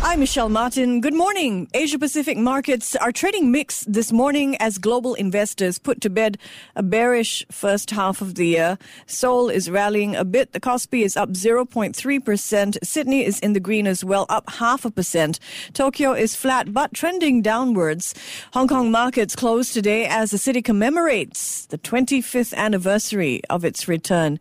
I'm Michelle Martin. Good morning. Asia Pacific markets are trading mixed this morning as global investors put to bed a bearish first half of the year. Seoul is rallying a bit. The Kospi is up 0.3%. Sydney is in the green as well, up half a percent. Tokyo is flat but trending downwards. Hong Kong markets closed today as the city commemorates the 25th anniversary of its return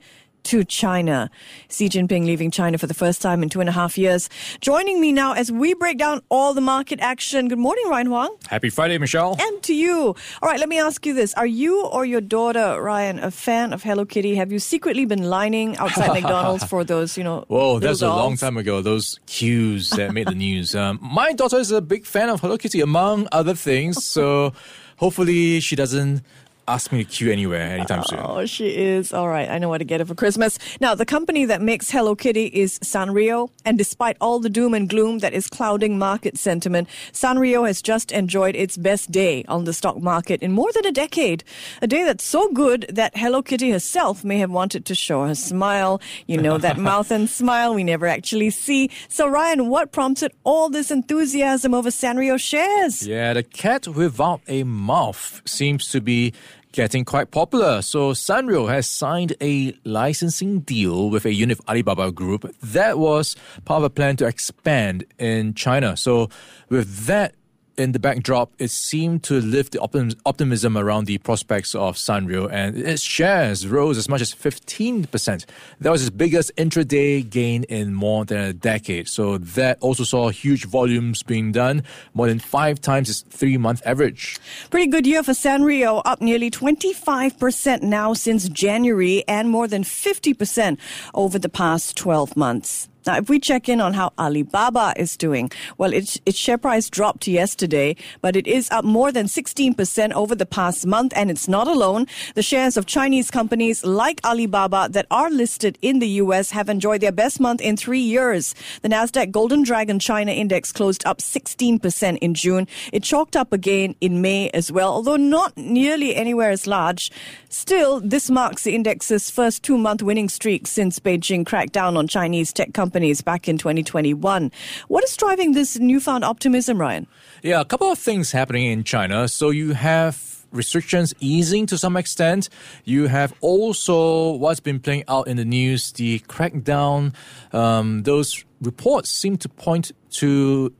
to China. Xi Jinping leaving China for the first time in two and a half years. Joining me now as we break down all the market action. Good morning, Ryan Huang. Happy Friday, Michelle. And to you. All right, let me ask you this. Are you or your daughter, Ryan, a fan of Hello Kitty? Have you secretly been lining outside McDonald's for those, you know? Whoa, that's dolls? a long time ago. Those queues that made the news. Um, my daughter is a big fan of Hello Kitty, among other things. So hopefully she doesn't ask me to queue anywhere anytime soon. Oh, she is. All right. I know what to get her for Christmas. Now, the company that makes Hello Kitty is Sanrio. And despite all the doom and gloom that is clouding market sentiment, Sanrio has just enjoyed its best day on the stock market in more than a decade. A day that's so good that Hello Kitty herself may have wanted to show her smile. You know, that mouth and smile we never actually see. So, Ryan, what prompted all this enthusiasm over Sanrio shares? Yeah, the cat without a mouth seems to be getting quite popular. So Sanrio has signed a licensing deal with a unit of Alibaba Group that was part of a plan to expand in China. So with that in the backdrop, it seemed to lift the optimism around the prospects of Sanrio, and its shares rose as much as 15%. That was its biggest intraday gain in more than a decade. So that also saw huge volumes being done, more than five times its three month average. Pretty good year for Sanrio, up nearly 25% now since January, and more than 50% over the past 12 months. Now, if we check in on how Alibaba is doing, well, its, its share price dropped yesterday, but it is up more than 16% over the past month, and it's not alone. The shares of Chinese companies like Alibaba that are listed in the U.S. have enjoyed their best month in three years. The Nasdaq Golden Dragon China Index closed up 16% in June. It chalked up again in May as well, although not nearly anywhere as large. Still, this marks the index's first two-month winning streak since Beijing cracked down on Chinese tech companies companies back in 2021. What is driving this newfound optimism, Ryan? Yeah, a couple of things happening in China. So you have restrictions easing to some extent. You have also what's been playing out in the news, the crackdown. Um, those reports seem to point to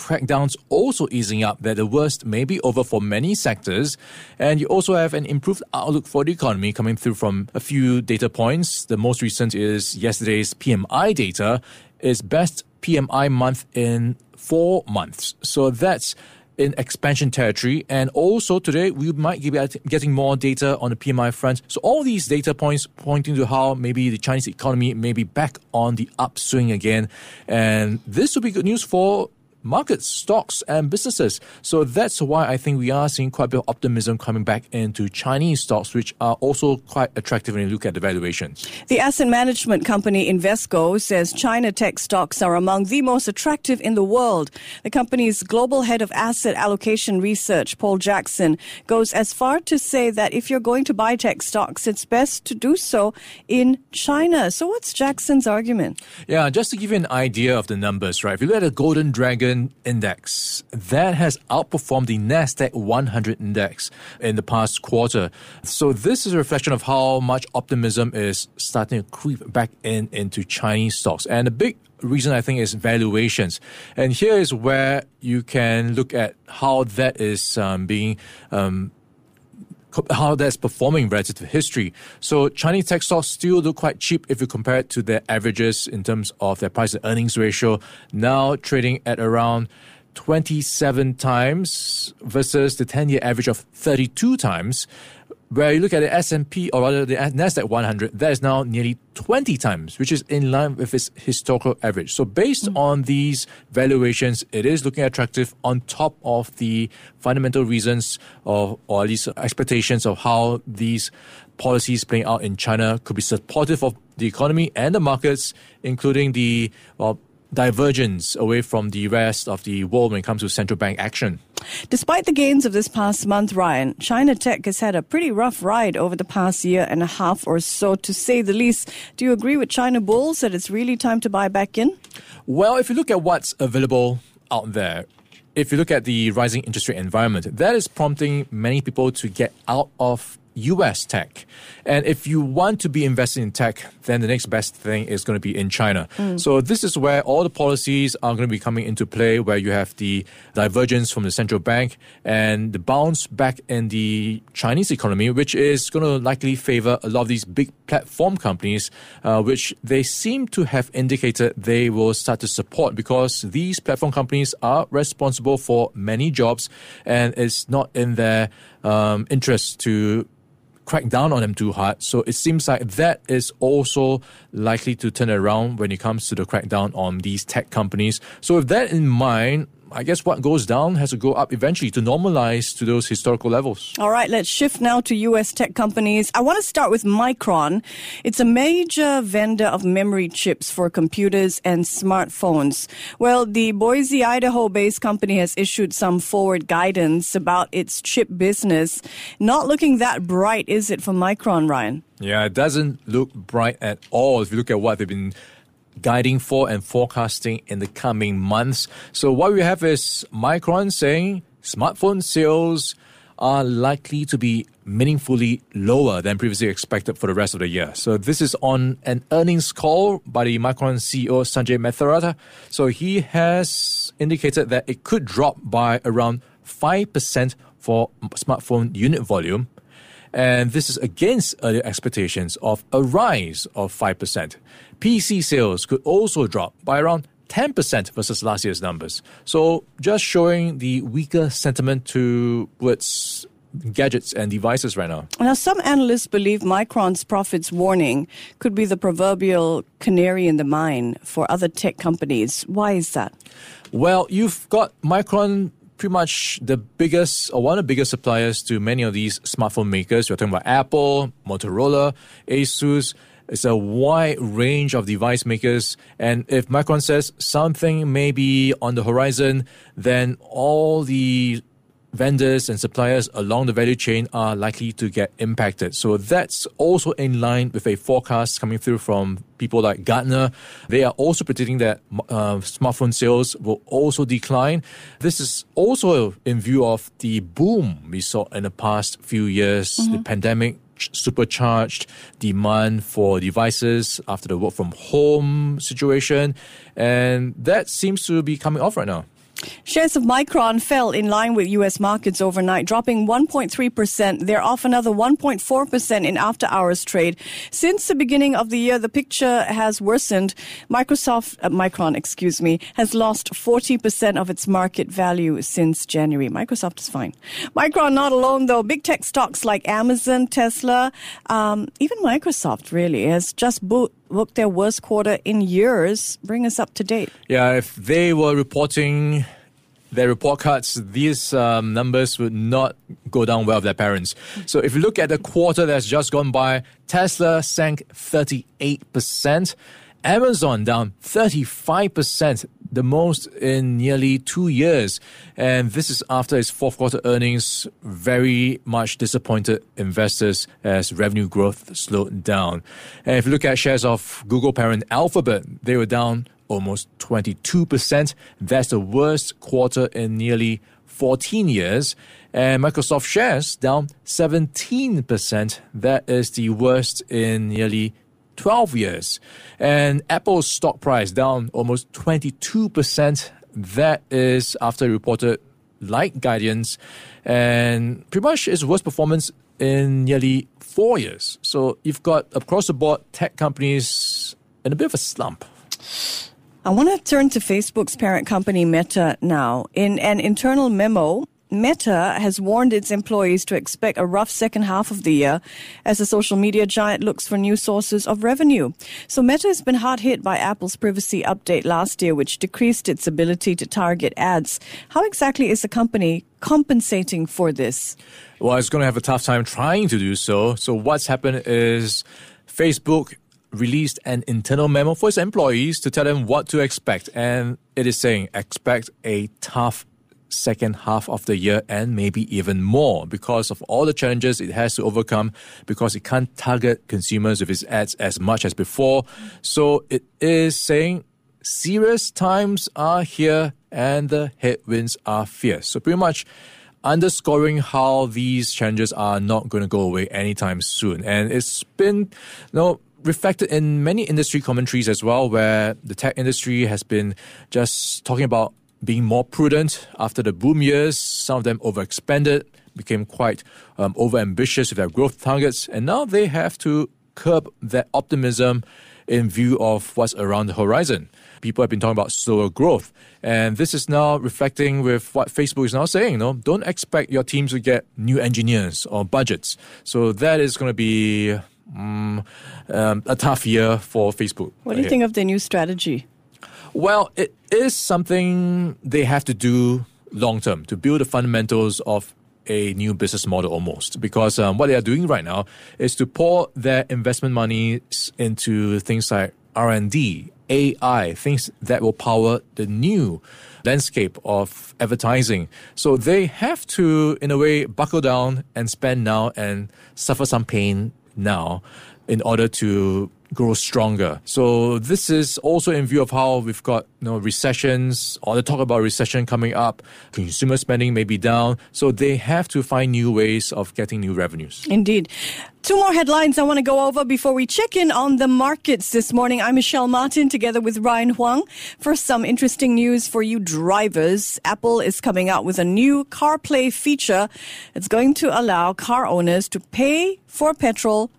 crackdowns also easing up, that the worst may be over for many sectors. And you also have an improved outlook for the economy coming through from a few data points. The most recent is yesterday's PMI data, is best PMI month in four months. So that's in expansion territory. And also today, we might be getting more data on the PMI front. So all these data points pointing to how maybe the Chinese economy may be back on the upswing again. And this will be good news for markets, stocks, and businesses. So that's why I think we are seeing quite a bit of optimism coming back into Chinese stocks, which are also quite attractive when you look at the valuations. The asset management company Invesco says China tech stocks are among the most attractive in the world. The company's global head of asset allocation research, Paul Jackson, goes as far to say that if you're going to buy tech stocks, it's best to do so in China. So what's Jackson's argument? Yeah, just to give you an idea of the numbers, right? If you look at the Golden Dragon index that has outperformed the Nasdaq 100 index in the past quarter. So this is a reflection of how much optimism is starting to creep back in into Chinese stocks. And the big reason I think is valuations. And here is where you can look at how that is um, being um, how that's performing relative to history. So Chinese tech stocks still look quite cheap if you compare it to their averages in terms of their price to earnings ratio. Now trading at around 27 times versus the 10 year average of 32 times where you look at the S&P or rather the Nasdaq 100 that is now nearly 20 times which is in line with its historical average so based mm-hmm. on these valuations it is looking attractive on top of the fundamental reasons of or at least expectations of how these policies playing out in China could be supportive of the economy and the markets including the well divergence away from the rest of the world when it comes to central bank action. Despite the gains of this past month, Ryan, China Tech has had a pretty rough ride over the past year and a half or so, to say the least. Do you agree with China Bulls that it's really time to buy back in? Well, if you look at what's available out there, if you look at the rising interest rate environment, that is prompting many people to get out of US tech. And if you want to be investing in tech, then the next best thing is going to be in China. Mm. So this is where all the policies are going to be coming into play, where you have the divergence from the central bank and the bounce back in the Chinese economy, which is going to likely favor a lot of these big platform companies, uh, which they seem to have indicated they will start to support because these platform companies are responsible for many jobs and it's not in their um, interest to crack down on them too hard. So it seems like that is also likely to turn around when it comes to the crackdown on these tech companies. So with that in mind, I guess what goes down has to go up eventually to normalize to those historical levels. All right, let's shift now to U.S. tech companies. I want to start with Micron. It's a major vendor of memory chips for computers and smartphones. Well, the Boise, Idaho based company has issued some forward guidance about its chip business. Not looking that bright, is it, for Micron, Ryan? Yeah, it doesn't look bright at all if you look at what they've been guiding for and forecasting in the coming months. So what we have is Micron saying smartphone sales are likely to be meaningfully lower than previously expected for the rest of the year. So this is on an earnings call by the Micron CEO Sanjay Mehrotra. So he has indicated that it could drop by around 5% for smartphone unit volume. And this is against uh, earlier expectations of a rise of 5%. PC sales could also drop by around 10% versus last year's numbers. So just showing the weaker sentiment towards gadgets and devices right now. Now, some analysts believe Micron's profits warning could be the proverbial canary in the mine for other tech companies. Why is that? Well, you've got Micron pretty much the biggest or one of the biggest suppliers to many of these smartphone makers. We're talking about Apple, Motorola, Asus. It's a wide range of device makers. And if Micron says something may be on the horizon, then all the vendors and suppliers along the value chain are likely to get impacted. So that's also in line with a forecast coming through from people like Gartner. They are also predicting that uh, smartphone sales will also decline. This is also in view of the boom we saw in the past few years, mm-hmm. the pandemic supercharged demand for devices after the work from home situation. And that seems to be coming off right now. Shares of Micron fell in line with U.S. markets overnight, dropping 1.3%. They're off another 1.4% in after hours trade. Since the beginning of the year, the picture has worsened. Microsoft, uh, Micron, excuse me, has lost 40% of its market value since January. Microsoft is fine. Micron not alone though. Big tech stocks like Amazon, Tesla, um, even Microsoft really has just booked booked their worst quarter in years. Bring us up to date. Yeah, if they were reporting their report cards, these um, numbers would not go down well with their parents. So if you look at the quarter that's just gone by, Tesla sank 38%, Amazon down 35%, the most in nearly two years. And this is after its fourth quarter earnings very much disappointed investors as revenue growth slowed down. And if you look at shares of Google parent Alphabet, they were down almost 22%. That's the worst quarter in nearly 14 years. And Microsoft shares down 17%. That is the worst in nearly 12 years. And Apple's stock price down almost 22%. That is after reported light guidance and pretty much its worst performance in nearly four years. So you've got across the board tech companies in a bit of a slump. I want to turn to Facebook's parent company Meta now. In an internal memo, Meta has warned its employees to expect a rough second half of the year as the social media giant looks for new sources of revenue. So Meta has been hard hit by Apple's privacy update last year, which decreased its ability to target ads. How exactly is the company compensating for this? Well, it's going to have a tough time trying to do so. So what's happened is Facebook released an internal memo for its employees to tell them what to expect. And it is saying, expect a tough second half of the year and maybe even more because of all the challenges it has to overcome because it can't target consumers with its ads as much as before. So it is saying serious times are here and the headwinds are fierce. So pretty much underscoring how these challenges are not going to go away anytime soon. And it's been, you know, reflected in many industry commentaries as well, where the tech industry has been just talking about being more prudent after the boom years. Some of them overexpanded, became quite um, overambitious with their growth targets, and now they have to curb that optimism in view of what's around the horizon. People have been talking about slower growth, and this is now reflecting with what Facebook is now saying. You know, don't expect your teams to get new engineers or budgets. So that is going to be um, um, a tough year for Facebook. What do you think of the new strategy? Well, it is something they have to do long term to build the fundamentals of a new business model almost because um, what they are doing right now is to pour their investment money into things like r&d ai things that will power the new landscape of advertising so they have to in a way buckle down and spend now and suffer some pain now in order to grow stronger. So this is also in view of how we've got you know recessions or the talk about recession coming up, consumer spending may be down. So they have to find new ways of getting new revenues. Indeed. Two more headlines I want to go over before we check in on the markets this morning. I'm Michelle Martin together with Ryan Huang. For some interesting news for you drivers. Apple is coming out with a new CarPlay feature. It's going to allow car owners to pay for petrol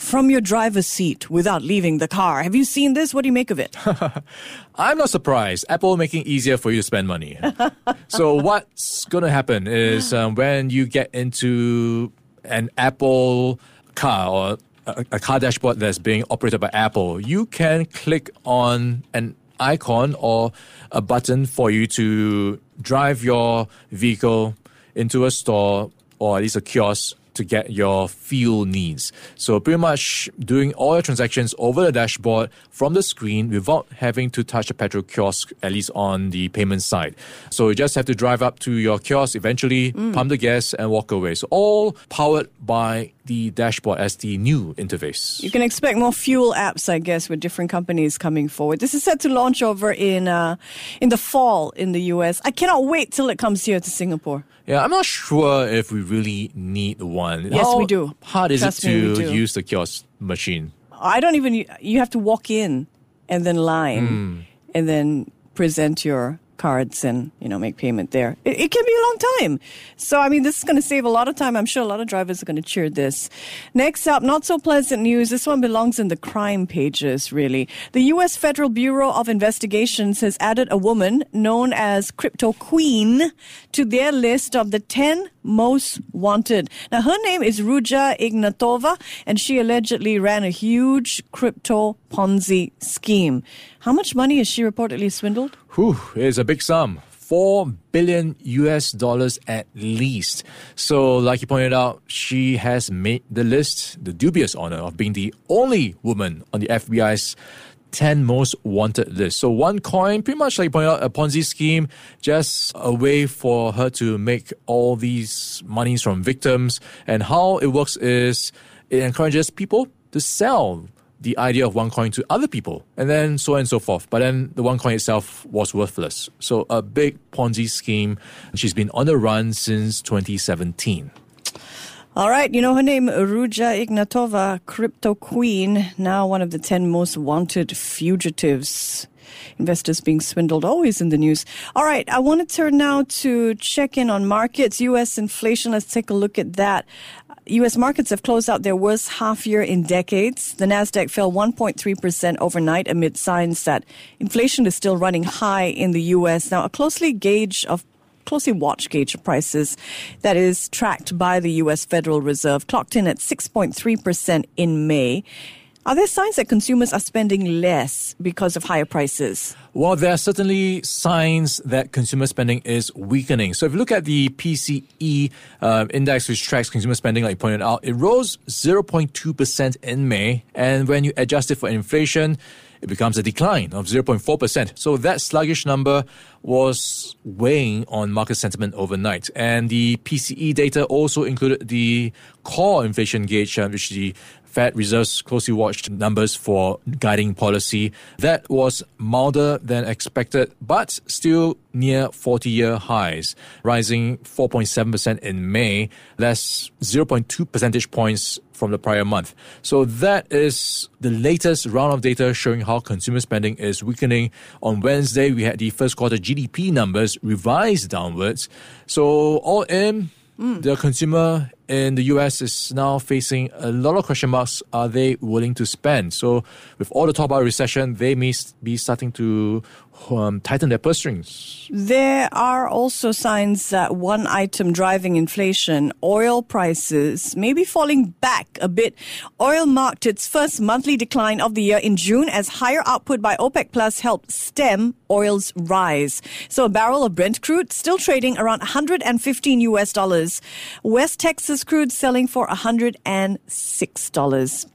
from your driver's seat without leaving the car. Have you seen this? What do you make of it? I'm not surprised. Apple making easier for you to spend money. so what's going to happen is um, when you get into an Apple car or a, a car dashboard that's being operated by Apple, you can click on an icon or a button for you to drive your vehicle into a store or at least a kiosk to get your fuel needs. So pretty much doing all your transactions over the dashboard from the screen without having to touch a petrol kiosk, at least on the payment side. So you just have to drive up to your kiosk, eventually mm. pump the gas and walk away. So all powered by the dashboard as the new interface. You can expect more fuel apps, I guess, with different companies coming forward. This is set to launch over in uh, in the fall in the US. I cannot wait till it comes here to Singapore. Yeah, I'm not sure if we really need one. Yes, How we do. hard is Trust it to use the kiosk machine? I don't even. You have to walk in and then line mm. and then present your cards and you know make payment there. It, it, can be a long time. So I mean, this is going to save a lot of time. I'm sure a lot of drivers are going to cheer this. Next up, not so pleasant news. This one belongs in the crime pages. Really, the U.S. Federal Bureau of Investigations has added a woman known as Crypto Queen to their list of the 10 most wanted. Now, her name is Ruja Ignatova, and she allegedly ran a huge crypto Ponzi scheme. How much money has she reportedly swindled? Whew, it's a big sum. 4 billion US dollars at least. So, like you pointed out, she has made the list, the dubious honor of being the only woman on the FBI's 10 most wanted list. So, OneCoin, pretty much like you pointed out, a Ponzi scheme, just a way for her to make all these monies from victims. And how it works is it encourages people to sell the idea of OneCoin to other people, and then so on and so forth. But then the OneCoin itself was worthless. So a big Ponzi scheme. She's been on the run since 2017. All right, you know her name, Ruja Ignatova, crypto queen, now one of the 10 most wanted fugitives. Investors being swindled, always in the news. All right, I want to turn now to check in on markets. U.S. inflation, let's take a look at that. U.S. markets have closed out their worst half year in decades. The Nasdaq fell 1.3% overnight amid signs that inflation is still running high in the U.S. Now, a closely gauge of closely watched gauge of prices that is tracked by the U.S. Federal Reserve clocked in at 6.3% in May Are there signs that consumers are spending less because of higher prices? Well, there are certainly signs that consumer spending is weakening. So if you look at the PCE uh, index, which tracks consumer spending, like you pointed out, it rose 0.2% in May. And when you adjust it for inflation, it becomes a decline of 0.4%. So that sluggish number was weighing on market sentiment overnight. And the PCE data also included the core inflation gauge, uh, which the Fed Reserve's closely watched numbers for guiding policy. That was milder than expected, but still near 40 year highs, rising 4.7% in May. That's 0.2 percentage points from the prior month. So that is the latest round of data showing how consumer spending is weakening. On Wednesday, we had the first quarter GDP numbers revised downwards. So all in, mm. the consumer in the US is now facing a lot of question marks. Are they willing to spend? So, with all the talk about recession, they may be starting to um, tighten their purse strings. There are also signs that one item driving inflation, oil prices, may be falling back a bit. Oil marked its first monthly decline of the year in June as higher output by OPEC Plus helped stem oil's rise. So a barrel of Brent crude still trading around 115 US dollars. West Texas crude selling for $106.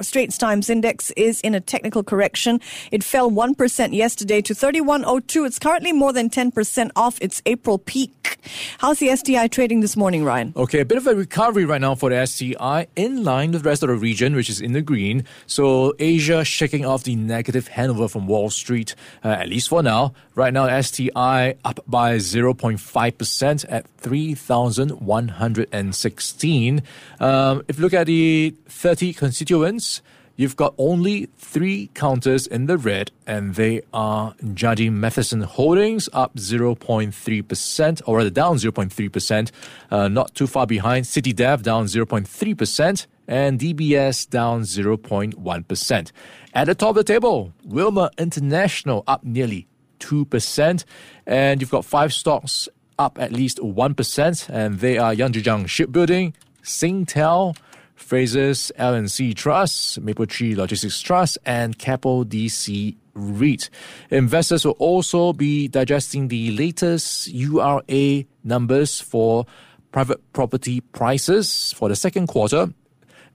Straits Times Index is in a technical correction. It fell 1% yesterday to 3102. It's currently more than 10% off its April peak. How's the STI trading this morning, Ryan? Okay, a bit of a recovery right now for the STI in line with the rest of the region, which is in the green. So Asia shaking off the negative hangover from Wall Street, uh, at least for now. Right now, STI up by 0.5% at 3,116. Um, if you look at the 30 constituents, You've got only three counters in the red, and they are Jardine Matheson Holdings up 0.3%, or rather down 0.3%, uh, not too far behind. CityDev down 0.3%, and DBS down 0.1%. At the top of the table, Wilmar International up nearly 2%, and you've got five stocks up at least 1%, and they are Yangzijiang Shipbuilding, Singtel, Frasers L&C Trust, Mapletree Logistics Trust, and Keppel DC REIT. Investors will also be digesting the latest URA numbers for private property prices for the second quarter,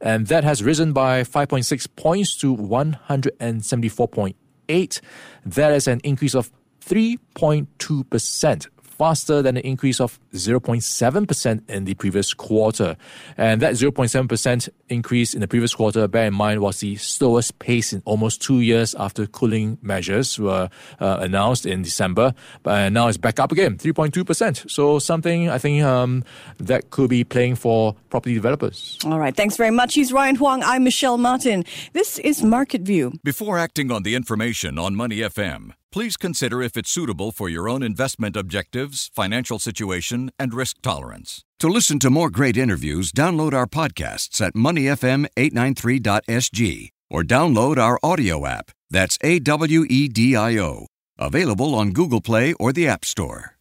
and that has risen by 5.6 points to 174.8. That is an increase of 3.2% faster than an increase of 0.7% in the previous quarter. And that 0.7% increase in the previous quarter, bear in mind, was the slowest pace in almost two years after cooling measures were uh, announced in December. But now it's back up again, 3.2%. So something I think um, that could be playing for property developers. All right. Thanks very much. He's Ryan Huang. I'm Michelle Martin. This is Market View. Before acting on the information on Money FM, Please consider if it's suitable for your own investment objectives, financial situation, and risk tolerance. To listen to more great interviews, download our podcasts at moneyfm893.sg or download our audio app. That's A W E D I O. Available on Google Play or the App Store.